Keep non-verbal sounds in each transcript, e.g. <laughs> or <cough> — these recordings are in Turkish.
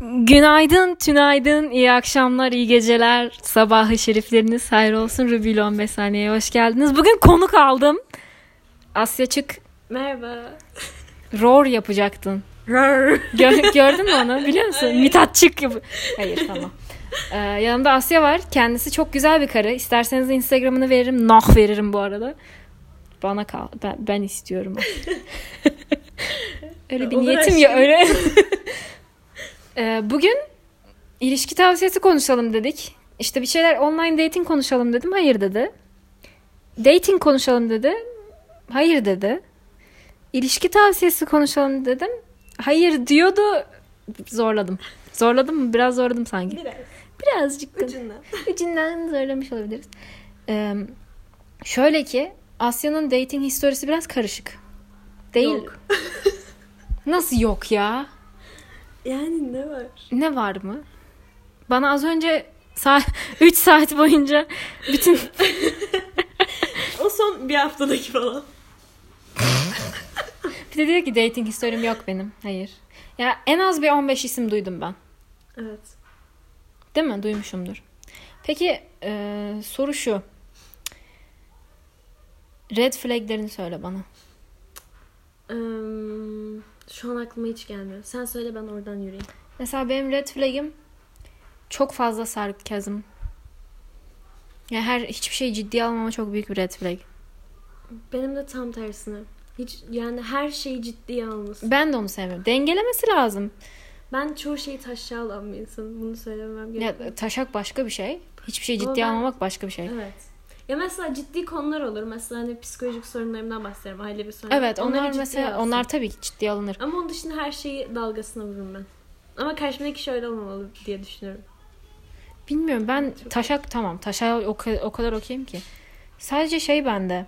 Günaydın, tünaydın, iyi akşamlar, iyi geceler, sabahı şerifleriniz hayır olsun. Ruby 15 saniyeye hoş geldiniz. Bugün konuk aldım. Asya Çık Merhaba. roar yapacaktın. Gör- gördün mü onu biliyor musun? Mithat Çık yap- Hayır tamam. Ee, yanımda Asya var. Kendisi çok güzel bir karı. İsterseniz Instagram'ını veririm. Nah veririm bu arada. Bana kal. Ben, ben istiyorum. <laughs> öyle bir Olur niyetim ya aşkım. öyle. <laughs> Ee, bugün ilişki tavsiyesi konuşalım dedik. İşte bir şeyler online dating konuşalım dedim. Hayır dedi. Dating konuşalım dedi. Hayır dedi. İlişki tavsiyesi konuşalım dedim. Hayır diyordu. Zorladım. Zorladım mı? Biraz zorladım sanki. Biraz. Birazcık da. Ucundan. <laughs> Ucundan zorlamış olabiliriz. Ee, şöyle ki Asya'nın dating historisi biraz karışık. Değil. Yok. Nasıl yok ya? Yani ne var? Ne var mı? Bana az önce saat <laughs> 3 saat boyunca bütün <laughs> O son bir haftadaki falan. <laughs> bir de diyor ki dating historim yok benim. Hayır. Ya en az bir 15 isim duydum ben. Evet. Değil mi? Duymuşumdur. Peki e, soru şu. Red flaglerini söyle bana. Eee, şu an aklıma hiç gelmiyor. Sen söyle ben oradan yürüyeyim. Mesela benim red flag'im çok fazla sarkazm. Ya her hiçbir şeyi ciddiye almama çok büyük bir red flag. Benim de tam tersine. Hiç yani her şeyi ciddiye almasın. Ben de onu sevmiyorum. Dengelemesi lazım. Ben çoğu şeyi taşça alan bir insanım. Bunu söylemem gerekiyor. Ya, taşak başka bir şey. Hiçbir şeyi ciddiye ben- almamak başka bir şey. Evet. Ya mesela ciddi konular olur. Mesela hani psikolojik sorunlarımdan bahsederim. Aile bir sorun. Evet Onları onlar ciddiye mesela alsın. onlar tabii ki ciddiye alınır. Ama onun dışında her şeyi dalgasına vururum ben. Ama karşımdaki kişi öyle olmamalı diye düşünüyorum. Bilmiyorum ben Çok- taşak tamam taşak o, o kadar okeyim ki. Sadece şey bende.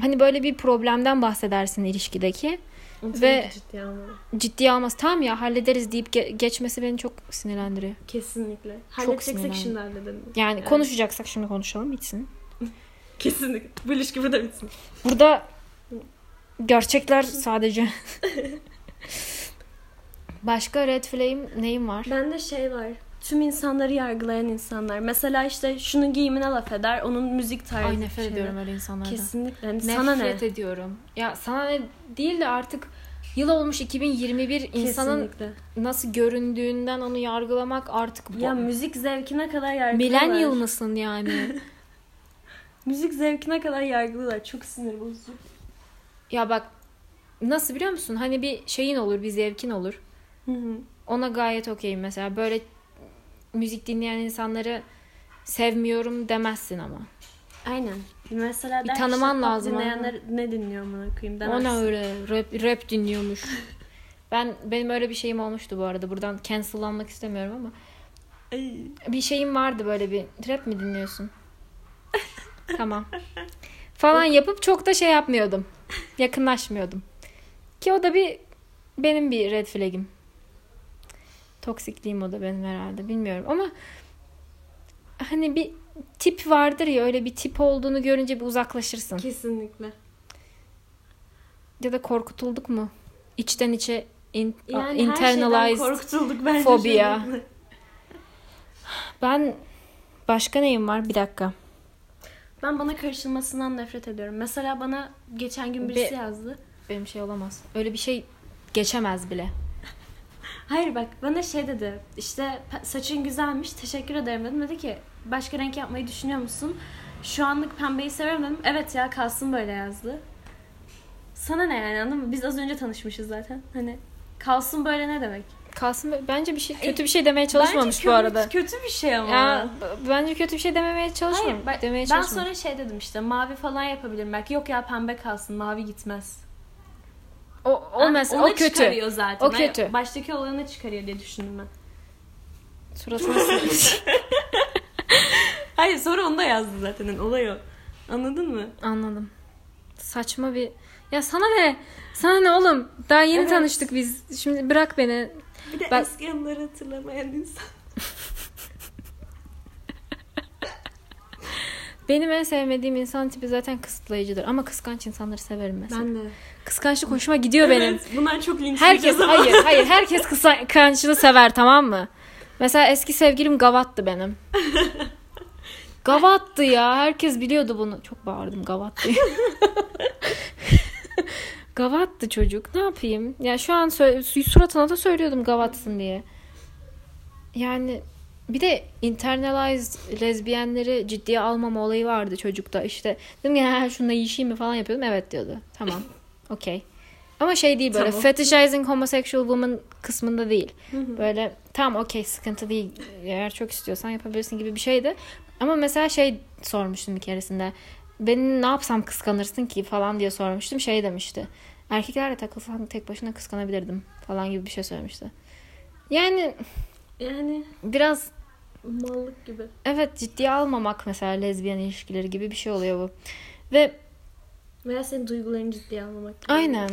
Hani böyle bir problemden bahsedersin ilişkideki. Tabii Ve- ciddiye almalı. Ciddiye almaz. Tamam ya hallederiz deyip ge- geçmesi beni çok sinirlendiriyor. Kesinlikle. Çok Halledeceksek sinirlendim. şimdi halledelim. Yani Evet. konuşacaksak şimdi konuşalım bitsin. Kesinlikle. Bu ilişki burada bitsin. Burada gerçekler sadece. <laughs> Başka red flag'im neyim var? Bende şey var. Tüm insanları yargılayan insanlar. Mesela işte şunun giyimine laf eder. Onun müzik tarzı. Ay nefret şeyler. ediyorum öyle insanlardan. Kesinlikle. Hani Nefret sana ne? ediyorum. Ya sana ne değil de artık yıl olmuş 2021 insanın Kesinlikle. nasıl göründüğünden onu yargılamak artık bu. Ya müzik zevkine kadar yargılıyorlar. Millennial mısın yani? <laughs> Müzik zevkine kadar yargılıyorlar. Çok sinir bozucu. ya bak nasıl biliyor musun? Hani bir şeyin olur, bir zevkin olur. Hı hı. Ona gayet okeyim mesela. Böyle müzik dinleyen insanları sevmiyorum demezsin ama. Aynen. Mesela Bir der tanıman işte lazım Dinleyenler ne dinliyor amına koyayım demezsin. O ne öyle rap, rap dinliyormuş. <laughs> ben benim öyle bir şeyim olmuştu bu arada. Buradan cancellanmak istemiyorum ama Ay. bir şeyim vardı böyle bir rap mi dinliyorsun? <laughs> tamam. Falan yapıp çok da şey yapmıyordum. Yakınlaşmıyordum. Ki o da bir benim bir red flag'im. Toksikliğim o da benim herhalde. Bilmiyorum ama hani bir tip vardır ya öyle bir tip olduğunu görünce bir uzaklaşırsın. Kesinlikle. Ya da korkutulduk mu? İçten içe in, Yani internalized. korkutulduk bence. an. Ben başka neyim var? Bir dakika. Ben bana karışılmasından nefret ediyorum. Mesela bana geçen gün birisi Be- yazdı. Benim şey olamaz. Öyle bir şey geçemez bile. Hayır bak bana şey dedi. İşte "Pe- saçın güzelmiş teşekkür ederim dedim. Dedi ki başka renk yapmayı düşünüyor musun? Şu anlık pembeyi seviyorum dedim. Evet ya kalsın böyle yazdı. Sana ne yani anladın mı? Biz az önce tanışmışız zaten. Hani kalsın böyle ne demek? Böyle- bence bir şey kötü bir şey demeye çalışmamış Bence bu arada. Kötü bir şey ama. Ya bence kötü bir şey dememeye çalışmam. Hayır, ben, demeye ben çalışmam. sonra şey dedim işte mavi falan yapabilirim belki. Yok ya pembe kalsın mavi gitmez. o o Yani mesela ona o kötü. zaten. O kötü. Hani baştaki olanı çıkarıyor diye düşündüm ben. Suratına <laughs> sıkmış. Hayır sonra onu da yazdı zaten. Olay o. Anladın mı? Anladım. Saçma bir ya sana ne? Sana ne oğlum? Daha yeni Evet. tanıştık biz. Şimdi bırak beni. Bir de Ben- eski anıları hatırlamayan insan. Benim en sevmediğim insan tipi zaten kısıtlayıcıdır. Ama kıskanç insanları severim mesela. Ben de. Kıskançlık hoşuma gidiyor benim. Evet, bunlar çok Herkes linçleyeceğiz ama. hayır hayır herkes kıskançlığı sever tamam mı? Mesela eski sevgilim Gavat'tı benim. <laughs> Gavat'tı ya. Herkes biliyordu bunu. Çok bağırdım Gavat diye. <laughs> Gavat'tı çocuk. Ne yapayım? Ya şu an suratına da söylüyordum Gavat'sın diye. Yani bir de internalized lezbiyenleri ciddiye almama olayı vardı çocukta. İşte dedim ki ha şununla yiyişeyim mi falan yapıyordum. Evet diyordu. Tamam. <laughs> Okey. Ama şey değil böyle Tamam. fetishizing homosexual woman kısmında değil. Böyle tamam okey sıkıntı değil. Eğer çok istiyorsan yapabilirsin gibi bir şeydi. Ama mesela şey sormuştum bir keresinde. Beni ne yapsam kıskanırsın ki falan diye sormuştum. Şey demişti. Erkeklerle takılsam tek başına kıskanabilirdim falan gibi bir şey söylemişti. Yani Yani biraz mallık gibi. evet ciddiye almamak mesela lezbiyen ilişkileri gibi bir şey oluyor bu. Ve Veya senin duygularını ciddiye almamak gibi. aynen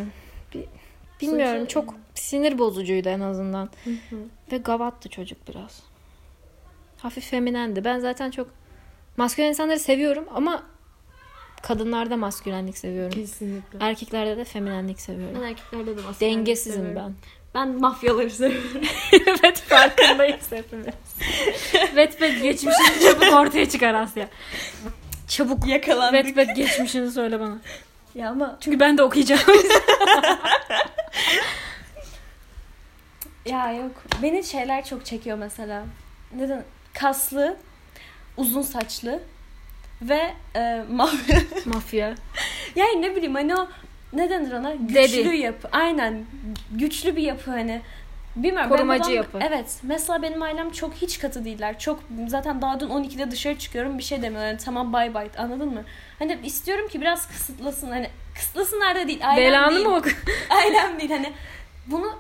bir, bilmiyorum Sonuçta- çok sinir bozucuydu en azından. Hı hı. Ve gavattı çocuk biraz. Hafif feminendi. Ben zaten çok maskülen insanları seviyorum ama kadınlarda maskülenlik seviyorum. Kesinlikle. Erkeklerde de feminenlik seviyorum. Ben erkeklerde de maskülenlik Dengesizim seviyorum. ben. Ben mafyaları seviyorum. <laughs> evet farkındayız hepimiz. Vetbet geçmişini çabuk ortaya çıkar Asya. Çabuk Yakalandık. Vetbet geçmişini söyle bana. Ya ama Çünkü ben de okuyacağım. <laughs> ya yok. Beni şeyler çok çekiyor mesela. Neden? Kaslı, uzun saçlı ve e, mafya. <laughs> Mafya. yani ne bileyim hani o ne denir ona? Güçlü Dedi. yapı. Aynen. Güçlü bir yapı hani. Bilmiyorum. Korumacı babam- yapı. Evet. Mesela benim ailem çok hiç katı değiller. Çok zaten daha dün 12'de dışarı çıkıyorum bir şey demiyorlar. Yani, tamam bay bay anladın mı? Hani istiyorum ki biraz kısıtlasın. Hani kısıtlasınlar da değil. Ailem Belanı değil. mı oku? <laughs> Ailem değil hani. Bunu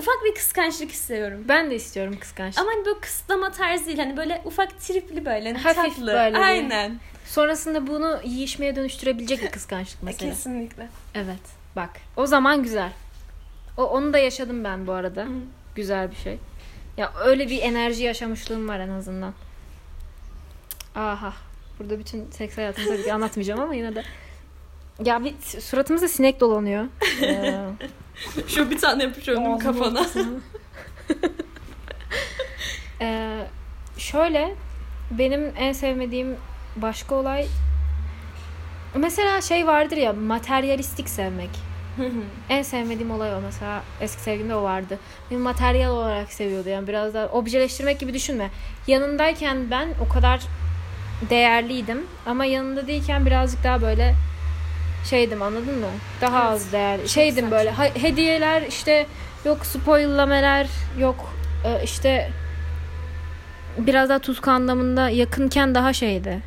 ufak bir kıskançlık istiyorum. Ben de istiyorum kıskançlık. Ama hani böyle kısıtlama tarzı değil. Hani böyle ufak tripli böyle. Hani Hafif tatlı. böyle Aynen. Sonrasında bunu yiyişmeye dönüştürebilecek bir kıskançlık <laughs> mesela. Kesinlikle. Evet. Bak. O zaman güzel. O onu da yaşadım ben bu arada. Hı. Güzel bir şey. Ya öyle bir enerji yaşamışlığım var en azından. Aha. Burada bütün seks hayatımı tabii ki anlatmayacağım ama yine de. Ya bir suratımızda sinek dolanıyor. <laughs> Ee, <laughs> Şu bir tane yapışıyorum kafana. Ee, şöyle benim en sevmediğim başka olay mesela şey vardır ya materyalistik sevmek. En sevmediğim olay o mesela. Eski sevgimde o vardı. Beni materyal olarak seviyordu yani biraz daha objeleştirmek gibi düşünme. Yanındayken ben o kadar değerliydim ama yanında değilken birazcık daha böyle şeydim anladın mı? Daha Evet. az değerli. Şeydim saçma. böyle ha- hediyeler işte yok spoillameler yok e, işte biraz daha tutku anlamında yakınken daha şeydi.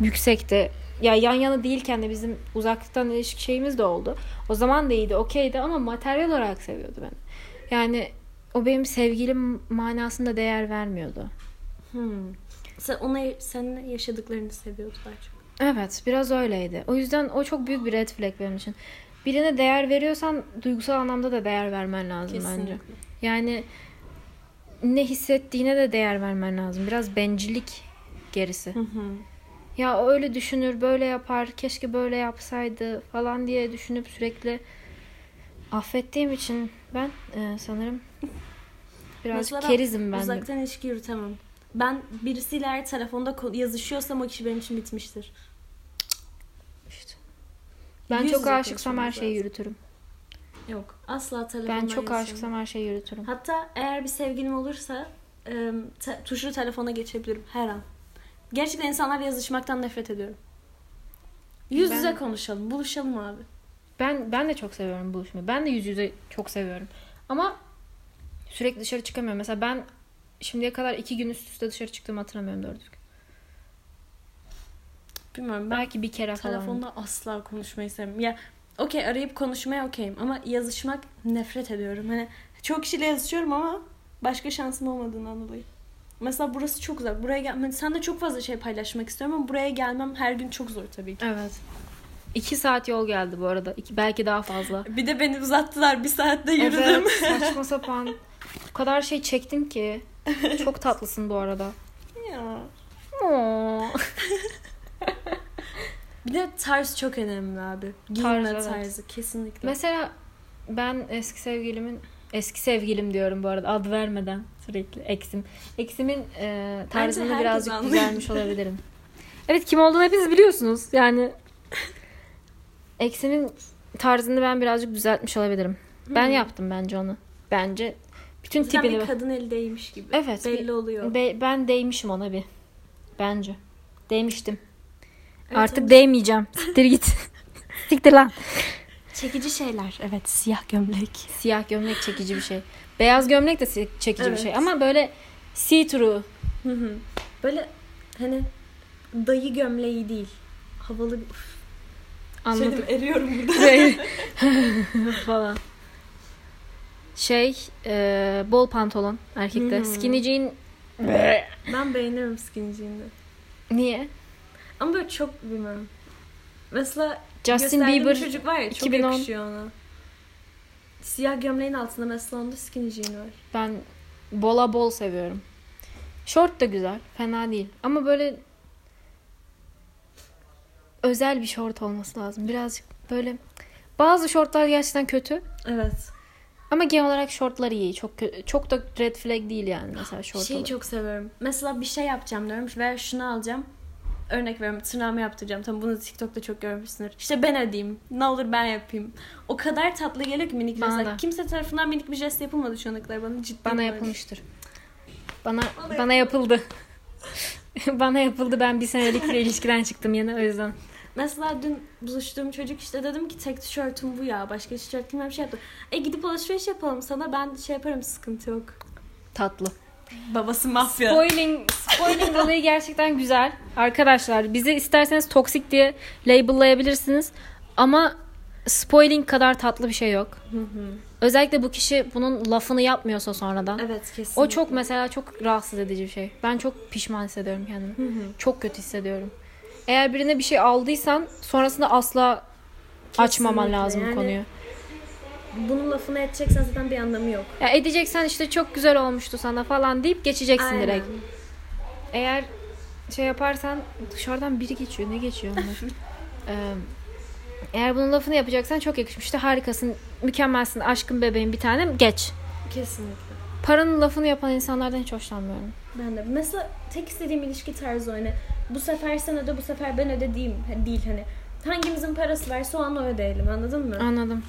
Yüksekti. Ya yan yana değilken de bizim uzaklıktan ilişki şeyimiz de oldu. O zaman da iyiydi, okeydi ama materyal olarak seviyordu beni. Yani o benim sevgilim manasında değer vermiyordu. Hmm. Sen ona seninle yaşadıklarını seviyordu daha çok. Evet, biraz öyleydi. O yüzden o çok büyük bir red flag benim için. Birine değer veriyorsan duygusal anlamda da değer vermen lazım bence. Kesinlikle. Yani ne hissettiğine de değer vermen lazım. Biraz bencillik gerisi. Hı hı. Ya öyle düşünür, böyle yapar, keşke böyle yapsaydı falan diye düşünüp sürekli affettiğim için ben e, sanırım birazcık Mesela kerizim ben. Uzaktan ilişki yürütemem. Ben birisiyle eğer telefonda yazışıyorsam o kişi benim için bitmiştir. Ben Yüz çok aşıksam her şeyi lazım. yürütürüm. Yok. Asla telefonla Ben çok yazışamam. aşıksam her şeyi yürütürüm. Hatta eğer bir sevgilim olursa e, te- tuşlu telefona geçebilirim her an. Gerçekten insanlar yazışmaktan nefret ediyorum. Yüz Ben- yüze konuşalım. Buluşalım abi. Ben ben de çok seviyorum buluşmayı. Ben de yüz yüze çok seviyorum. Ama sürekli dışarı çıkamıyorum. Mesela ben şimdiye kadar iki gün üst üste dışarı çıktığımı hatırlamıyorum doğru düzgün. Bilmiyorum ben Belki bir kere falan. telefonda asla konuşmayı sevmiyorum. Ya okey arayıp konuşmaya okeyim ama yazışmak nefret ediyorum. Hani çok kişiyle yazışıyorum ama başka şansım olmadığından dolayı. Mesela burası çok uzak. Buraya gelmem. Sen de çok fazla şey paylaşmak istiyorum ama buraya gelmem her gün çok zor tabii ki. Evet. İki saat yol geldi bu arada. İki, belki daha fazla. Bir de beni uzattılar. Bir saatte yürüdüm. Evet <laughs> saçma sapan. O kadar şey çektim ki. Çok tatlısın bu arada. ya. <laughs> Bir de tarz çok önemli abi. Giyinme Tarz, evet. tarzı kesinlikle. Mesela ben eski sevgilimin eski sevgilim diyorum bu arada ad vermeden sürekli eksim. Eksimin e, tarzını birazcık anlıyor. düzelmiş olabilirim. Evet kim olduğunu hepiniz biliyorsunuz. Yani <laughs> eksimin tarzını ben birazcık düzeltmiş olabilirim. Ben Hmm. yaptım bence onu. Bence bütün Sen tipini bir kadın eli değmiş gibi. Evet, Belli bir- oluyor. Be- ben değmişim ona bir. Bence. Değmiştim. Evet, Artık ama değmeyeceğim. Siktir git. <laughs> Siktir lan. çekici şeyler. Evet siyah gömlek. Siyah gömlek çekici bir şey. Beyaz gömlek de çekici Evet. bir şey. Ama böyle see through Hı hı. Böyle hani dayı gömleği değil. Havalı bir... Anladım. Şey eriyorum burada. <laughs> <laughs> falan. Şey, e, bol pantolon erkekte. Hmm. Skinny jean ben beğenirim skinny jean'i. niye? Ama böyle çok bilmiyorum. Mesela Justin Bieber çocuk var ya çok 2010. yakışıyor ona. Siyah gömleğin altında mesela onda skinny jean var. ben bola bol seviyorum. Short da güzel. Fena değil. Ama böyle özel bir short olması lazım. Birazcık böyle bazı shortlar gerçekten kötü. Evet. Ama genel olarak shortlar iyi. Çok çok da red flag değil yani mesela <gasps> short Şeyi olarak. çok seviyorum. Mesela bir şey yapacağım diyorum ve şunu alacağım. Örnek veriyorum tırnağımı yaptıracağım. Tabii bunu TikTok'ta çok görmüşsünüz. İşte ben ödeyeyim. Ne olur ben yapayım. O kadar tatlı geliyor ki minik Bana jestler. da. Kimse tarafından minik bir jest yapılmadı şu ana kadar. Bana ciddi Bana böyle. yapılmıştır. Bana Bana bana, yapıldı. <laughs> bana yapıldı. Ben bir senelik bir ilişkiden çıktım yine o yüzden. Mesela dün buluştuğum çocuk işte dedim ki tek tişörtüm bu ya. Başka tişört giymem bir şey yaptı. E gidip alışveriş yapalım sana. Ben şey yaparım sıkıntı yok. Tatlı. Babası mafya. Spoiling, spoiling olayı gerçekten güzel. Arkadaşlar bizi isterseniz toksik diye labellayabilirsiniz. Ama spoiling kadar tatlı bir şey yok. Hı hı. Özellikle bu kişi bunun lafını yapmıyorsa sonradan. evet kesin. O çok mesela çok rahatsız edici bir şey. Ben çok pişman hissediyorum kendimi. Hı hı. Çok kötü hissediyorum. Eğer birine bir şey aldıysan sonrasında asla açmaman Kesinlikle. lazım bu Yani- konuyu. Bunun lafını edeceksen zaten bir anlamı yok. Ya edeceksen işte çok güzel olmuştu sana falan deyip geçeceksin Aynen. direkt. Eğer şey yaparsan dışarıdan biri geçiyor. Ne geçiyor onlar? <laughs> Ee, eğer bunun lafını yapacaksan çok yakışmıştı. Harikasın, mükemmelsin, aşkın bebeğim bir tanem geç. Kesinlikle. Paranın lafını yapan insanlardan hiç hoşlanmıyorum. Ben de. Mesela tek istediğim ilişki tarzı hani. Bu sefer sen öde, bu sefer ben öde diyeyim. Değil hani. Hangimizin parası varsa o an ödeyelim anladın mı? Anladım.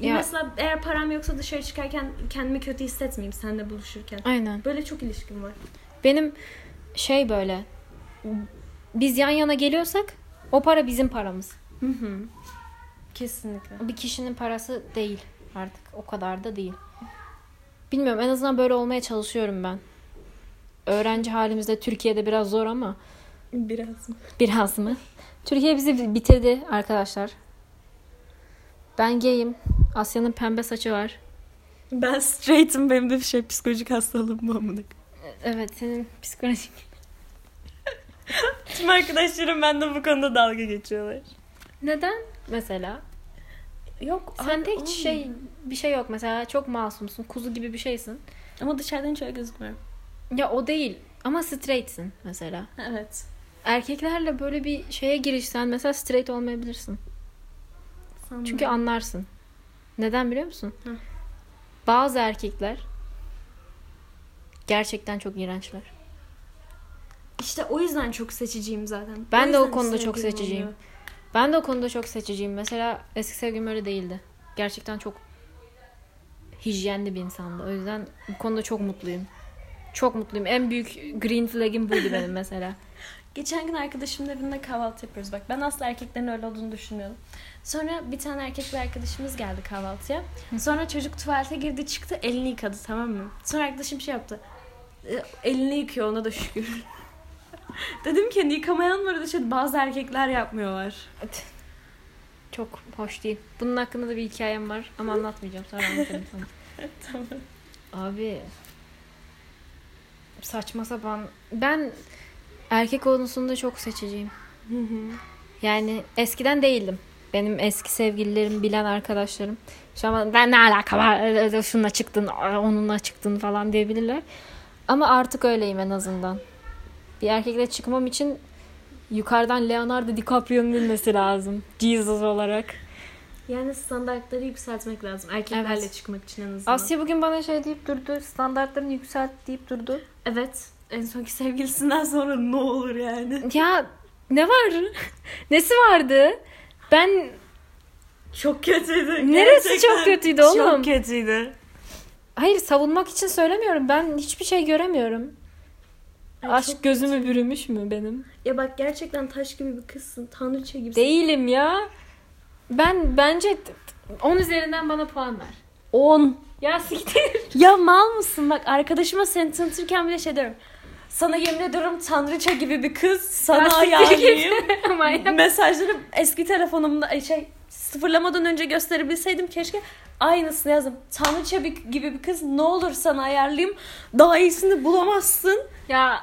Ya- Mesela eğer param yoksa dışarı çıkarken kendimi kötü hissetmeyeyim seninle buluşurken. Aynen. Böyle çok ilişkim var. Benim şey böyle biz yan yana geliyorsak o para bizim paramız. Hı hı. Kesinlikle. Bir kişinin parası değil artık. O kadar da değil. Bilmiyorum en azından böyle olmaya çalışıyorum ben. Öğrenci halimizde Türkiye'de biraz zor ama Biraz mı? biraz mı? Türkiye bizi bitirdi arkadaşlar. Ben gayim. Asya'nın pembe saçı var. Ben straight'im benim de bir şey psikolojik hastalığım bu amına. Evet senin psikolojik. <laughs> Tüm arkadaşlarım benden bu konuda dalga geçiyorlar. Neden? Mesela. Yok. Sende hiç şey bir şey yok mesela çok masumsun. Kuzu gibi bir şeysin. Ama dışarıdan hiç öyle gözükmüyorum. Ya o değil ama straightsin mesela. Evet. Erkeklerle böyle bir şeye girişsen mesela straight olmayabilirsin. Sanırım. Çünkü anlarsın. Neden biliyor musun? Hı. Bazı erkekler gerçekten çok iğrençler. İşte o yüzden çok seçiciyim zaten. Ben de o konuda çok seçiciyim. olmuyor. Ben de o konuda çok seçiciyim. Mesela eski sevgilim öyle değildi. Gerçekten çok hijyenli bir insandı. O yüzden bu konuda çok mutluyum. Çok mutluyum. En büyük green flag'im buydu benim mesela. Geçen gün arkadaşımın evinde kahvaltı yapıyoruz. Bak ben asla erkeklerin öyle olduğunu düşünmüyordum. Sonra bir tane erkek bir arkadaşımız geldi kahvaltıya. Sonra çocuk tuvalete girdi çıktı elini yıkadı tamam mı? Sonra arkadaşım şey yaptı. "E, Elini yıkıyor ona da şükür. <laughs> Dedim ki hani yıkamayan var da bazı erkekler yapmıyorlar. Çok hoş değil. Bunun hakkında da bir hikayem var ama anlatmayacağım. Sonra anlatırım sana. <laughs> tamam. Abi saçma sapan. Ben erkek konusunda çok seçiciyim. Hı hı. Yani eskiden değildim. Benim eski sevgililerim, bilen arkadaşlarım. Şu an ben ne alaka var? Şununla çıktın, onunla çıktın falan diyebilirler. Ama artık öyleyim en azından. Bir erkekle çıkmam için yukarıdan Leonardo DiCaprio'nun inmesi lazım. Jesus olarak. Yani standartları yükseltmek lazım. Erkeklerle Evet. çıkmak için en azından. Asya bugün bana şey deyip durdu. Standartlarını yükselt deyip durdu. Evet. En sonki sevgilisinden sonra ne olur yani. Ya ne var? Nesi vardı? Ben Çok kötüydü. Neresi Gerçekten çok kötüydü oğlum? Çok kötüydü. hayır savunmak için söylemiyorum. Ben hiçbir şey göremiyorum. Ay, Aşk gözümü bürümüş mü benim? Ya bak gerçekten taş gibi bir kızsın. Tanrıça gibisin. Değilim ya. Ben bence 10 üzerinden bana puan ver. 10. Ya siktir. Ya mal mısın? Bak arkadaşıma seni tanıtırken bile şey diyorum. Sana yemin ediyorum tanrıça gibi bir kız. Sana ayarlayayım. <laughs> Mesajları eski telefonumda ay şey sıfırlamadan önce gösterebilseydim keşke aynısını yazdım. Tanrıça bir, gibi bir kız ne olur sana ayarlayayım. Daha iyisini bulamazsın. ya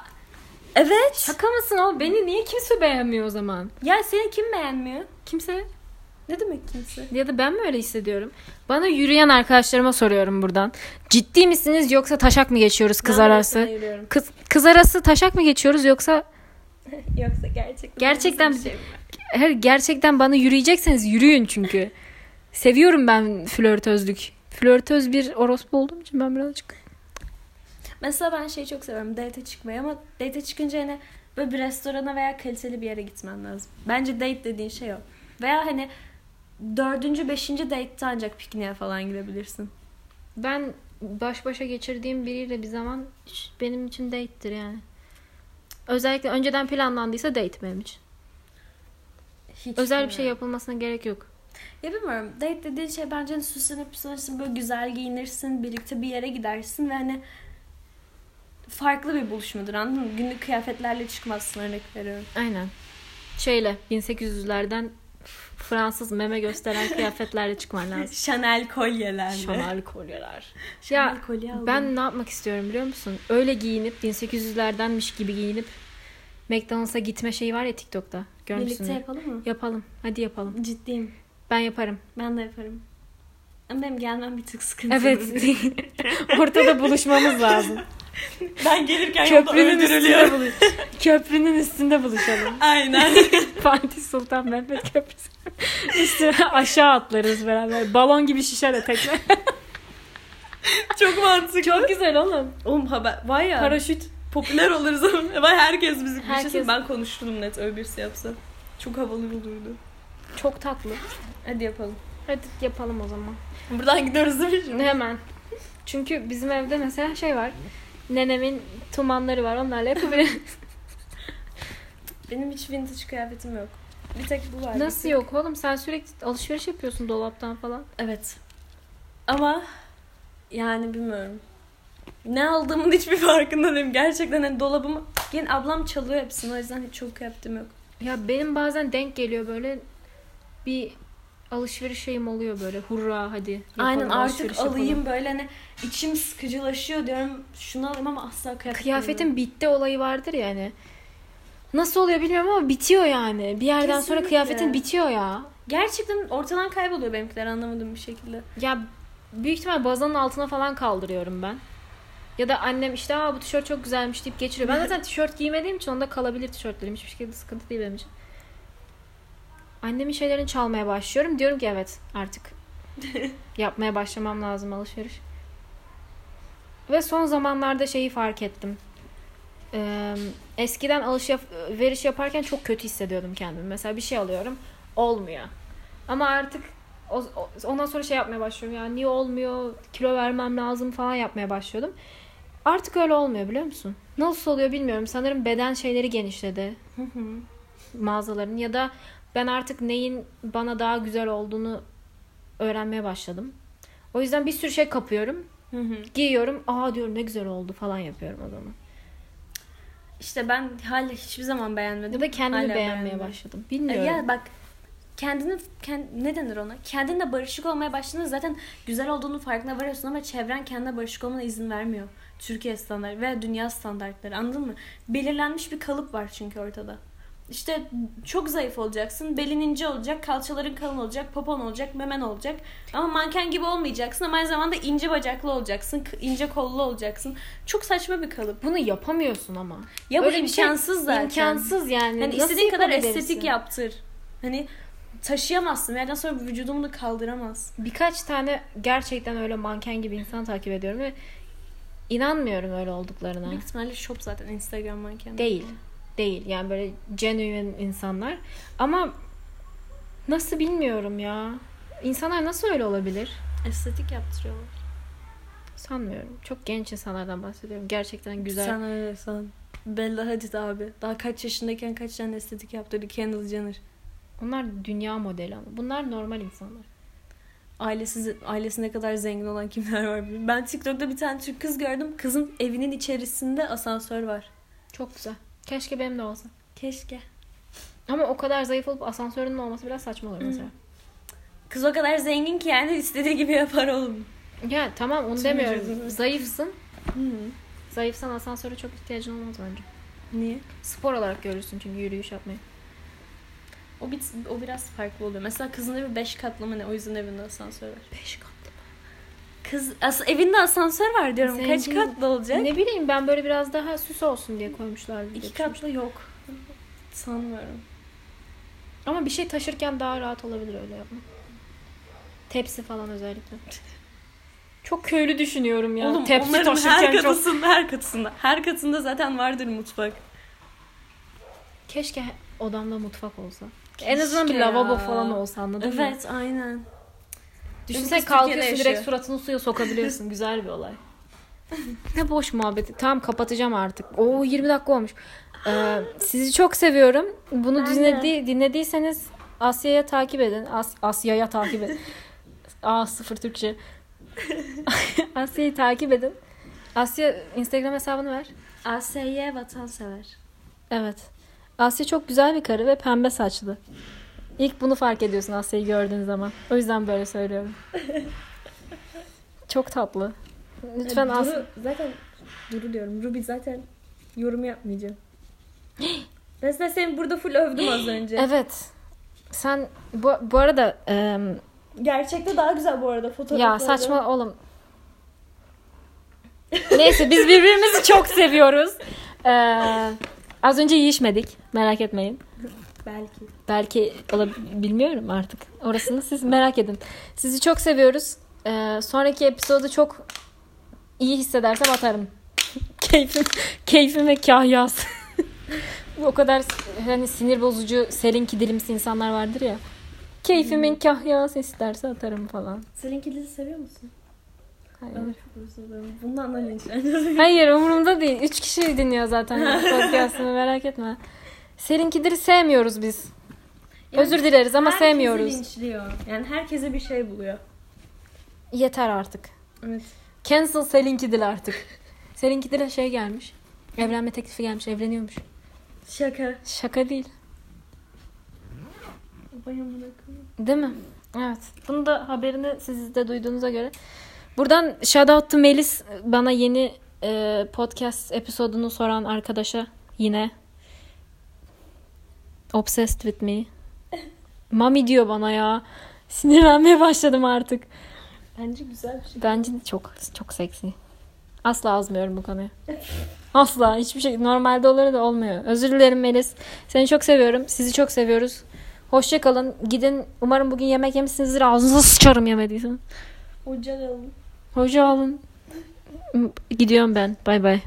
Evet. şaka mısın o? Beni niye kimse beğenmiyor o zaman? Ya seni kim beğenmiyor? Kimse. Ne demek kimse? Ya da ben mi öyle hissediyorum? Bana yürüyen arkadaşlarıma soruyorum buradan. Ciddi misiniz yoksa taşak mı geçiyoruz kız Ben arası? Kız, kız arası taşak mı geçiyoruz yoksa <laughs> Yoksa gerçekten. Gerçekten şey her gerçekten bana yürüyecekseniz yürüyün çünkü. Seviyorum ben flörtözlük. Flörtöz bir orospu olduğum için ben birazcık. Mesela ben şeyi çok seviyorum. Date çıkmayı ama date çıkınca hani böyle bir restorana veya kaliteli bir yere gitmen lazım. Bence date dediğin şey o. Veya hani dördüncü, beşinci date'te ancak pikniğe falan gidebilirsin. Ben baş başa geçirdiğim biriyle bir zaman benim için date'tir yani. Özellikle önceden planlandıysa date benim için. Hiç Özel bir şey bilmiyorum. yapılmasına gerek yok. Ya bilmiyorum. Date dediğin şey bence hani süslenip püslenirsin, böyle güzel giyinirsin, birlikte bir yere gidersin ve hani farklı bir buluşmadır anladın mı? Günlük kıyafetlerle çıkmazsın örnek veriyorum. Aynen. Şeyle 1800'lerden Fransız meme gösteren kıyafetlerle çıkman lazım. <laughs> Chanel kolyelerle. Şamal kolyeler. Chanel Ya, kolye aldım. Ben ne yapmak istiyorum biliyor musun? Öyle giyinip 1800'lerdenmiş gibi giyinip McDonald's'a gitme şeyi var ya TikTok'ta. Görmüşsün. Birlikte yapalım mı? Yapalım. Hadi yapalım. Ciddiyim. Ben yaparım. Ben de yaparım. Ama benim gelmem bir tık sıkıntı. Evet. <laughs> Ortada buluşmamız lazım. <laughs> <laughs> ben gelirken Köprünün üstünde buluş. Köprünün üstünde buluşalım. Aynen. <laughs> Fatih Sultan Mehmet Köprüsü. Üstüne aşağı atlarız beraber. Balon gibi şişer etekler. <laughs> Çok mantıklı. Çok güzel oğlum. Oğlum haber var ya. Paraşüt. popüler oluruz ama Vay herkes bizim Herkes- Herkes... Ben konuşturum net öyle birisi yapsa. Çok havalı olurdu. Çok tatlı. Hadi yapalım. Hadi yapalım o zaman. Buradan gidiyoruz değil mi şimdi? Hemen. Çünkü bizim evde mesela şey var. Nenemin tumanları var. Onlarla yapabiliriz. <laughs> Benim hiç vintage kıyafetim yok. Bir tek bu var. Nasıl yok oğlum? Sen sürekli alışveriş yapıyorsun dolaptan falan. Evet. Ama yani bilmiyorum. Ne aldığımın hiçbir farkında değilim. Gerçekten hani dolabımı... Yine ablam çalıyor hepsini o yüzden hiç çok kıyafetim yok. Ya benim bazen denk geliyor böyle bir alışveriş şeyim oluyor böyle. Hurra hadi. yapalım, Aynen artık yapalım. alayım böyle hani içim sıkıcılaşıyor diyorum. Şunu alayım ama asla kıyafet Kıyafetin bitti olayı vardır ya hani. Nasıl oluyor bilmiyorum ama bitiyor yani. Bir yerden sonra Kesinlikle. kıyafetin bitiyor ya. Gerçekten ortadan kayboluyor benimkiler anlamadığım bir şekilde. Ya büyük ihtimal bazanın altına falan kaldırıyorum ben. Ya da annem işte Aa, bu tişört çok güzelmiş deyip geçiriyor. Ben zaten tişört giymediğim için onda kalabilir tişörtlerim. Hiçbir şekilde sıkıntı değil benim için. Annemin şeylerini çalmaya başlıyorum. Diyorum ki evet artık <laughs> yapmaya başlamam lazım alışveriş. Ve son zamanlarda şeyi fark ettim. Ee, eskiden alışveriş yaparken çok kötü hissediyordum kendimi. Mesela bir şey alıyorum olmuyor. Ama artık o, ondan sonra şey yapmaya başlıyorum. Yani niye olmuyor? Kilo vermem lazım falan yapmaya başlıyordum. Artık öyle olmuyor biliyor musun? Nasıl oluyor bilmiyorum. Sanırım beden şeyleri genişledi mağazaların ya da ben artık neyin bana daha güzel olduğunu öğrenmeye başladım. O yüzden bir sürü şey kapıyorum. Giyiyorum. Aa diyorum ne güzel oldu falan yapıyorum o zaman. İşte ben hala hiçbir zaman beğenmedim. Ya da kendimi Hala beğenmeye beğenmedim. başladım. E, Bilmiyorum. Ya bak kendini kend, ne denir ona? Kendinle barışık olmaya başladığında zaten güzel olduğunu farkına varıyorsun ama çevren kendine barışık olmana izin vermiyor. Türkiye standartları veya dünya standartları anladın mı? Belirlenmiş bir kalıp var çünkü ortada. İşte çok zayıf olacaksın. Belin ince olacak, kalçaların kalın olacak, popon olacak, memen olacak. Ama manken gibi olmayacaksın ama aynı zamanda ince bacaklı olacaksın, ince kollu olacaksın. Çok saçma bir kalıp. Bunu yapamıyorsun ama. Ya bu Öyle bir şey imkansız zaten. İmkansız yani. Hani Nasıl istediğin kadar estetik yaptır. Hani taşıyamazsın. Yerden sonra vücudunu kaldıramaz. Birkaç tane gerçekten öyle manken gibi insan takip ediyorum ve inanmıyorum öyle olduklarına. Büyük ihtimalle shop zaten Instagram manken. Değil. Değil. Yani böyle genuine insanlar. Ama nasıl bilmiyorum ya. İnsanlar nasıl öyle olabilir? Estetik yaptırıyorlar. Sanmıyorum. Çok genç insanlardan bahsediyorum. Gerçekten güzel. Sen öyle san. Bella Hadid abi. Daha kaç yaşındayken kaç tane estetik yaptırdı Kendall Jenner. Onlar dünya modeli ama. Bunlar normal insanlar. Ailesiz, ailesi ne kadar zengin olan kimler var bilmiyorum. Ben TikTok'ta bir tane Türk kız gördüm. Kızın evinin içerisinde asansör var. Çok güzel. Keşke benim de olsa. Keşke. Ama o kadar zayıf olup asansörünün olması biraz saçma olur mesela. Kız o kadar zengin ki yani istediği gibi yapar oğlum. Ya tamam onu Tüm demiyorum. vücudunu. Zayıfsın. Zayıfsan asansöre çok ihtiyacın olmaz bence. Niye? Spor olarak görürsün çünkü yürüyüş yapmayı. O, bir, o biraz farklı oluyor. Mesela kızın evi 5 katlı mı ne? O yüzden evinde asansör var. Beş katlı. Kız as evinde asansör var diyorum. Kaç Zengin. katlı olacak? Ne bileyim ben böyle biraz daha süs olsun diye koymuşlar. İki katlı yok. Sanmıyorum. Ama bir şey taşırken daha rahat olabilir öyle yapmak. Tepsi falan özellikle. <laughs> Çok köylü düşünüyorum ya. Oğlum Tepsi taşırken her çok... katısında, her katısında. Her katında zaten vardır mutfak. Keşke odamda mutfak olsa. en azından bir Keşke lavabo ya. falan olsa anladın mı? Evet aynen. Düşünsene kalkıyorsun direkt suratını suya sokabiliyorsun. Güzel bir olay. <laughs> ne boş muhabbeti. Tamam kapatacağım artık. Oo 20 dakika olmuş. Ee, sizi çok seviyorum. Bunu Ben de. dinledi, dinlediyseniz Asya'ya takip edin. As- Asya'ya takip edin. Aa sıfır Türkçe. <laughs> Asya'yı takip edin. Asya Instagram hesabını ver. ASY vatansever. Evet. Asya çok güzel bir karı ve pembe saçlı. İlk bunu fark ediyorsun Asya'yı gördüğün zaman. O yüzden böyle söylüyorum. çok tatlı. Lütfen Duru, Asya... zaten Duru diyorum. Ruby zaten yorum yapmayacağım. <gasps> zaten seni burada full övdüm az önce. Evet. Sen bu, bu arada em, Gerçekte daha güzel bu arada fotoğrafları. ya saçma oğlum. Neyse biz birbirimizi çok seviyoruz. Ee, az önce yiyişmedik. Merak etmeyin. Belki. Belki bilmiyorum artık. Orasını siz merak edin. Sizi çok seviyoruz. Ee, sonraki episodu çok iyi hissedersem atarım. <laughs> keyfim, keyfim ve kahyası. <laughs> o kadar hani sinir bozucu, serin kidilimsi insanlar vardır ya. Keyfimin kahyası isterse atarım falan. Selin Kilit'i seviyor musun? Hayır. Bundan da linçleneceğiz. Hayır umurumda değil. Üç kişi dinliyor zaten <laughs> podcastımı merak etme. Serin sevmiyoruz biz. Özür dileriz ama Herkesi sevmiyoruz. linçliyor. Yani herkese bir şey buluyor. Yeter artık. Evet. Cancel Selin Kidil artık. Selin Kidil'e şey gelmiş. Evlenme teklifi gelmiş. Evleniyormuş. Şaka. Şaka değil. Değil mi? Evet. Bunu da haberini siz de duyduğunuza göre. Buradan shout out to Melis bana yeni e, podcast episodunu soran arkadaşa yine obsessed with me. Mami diyor bana ya. Sinirlenmeye başladım artık. Bence güzel bir şey. Bence de çok çok seksi. Asla azmıyorum bu konuya. Asla hiçbir şey normalde olur da olmuyor. Özür dilerim Melis. Seni çok seviyorum. Sizi çok seviyoruz. Hoşça kalın. Gidin. Umarım bugün yemek yemişsinizdir. Ağzınıza sıçarım yemediysen. Hoca alın. Hoca alın. Gidiyorum ben. Bay bay.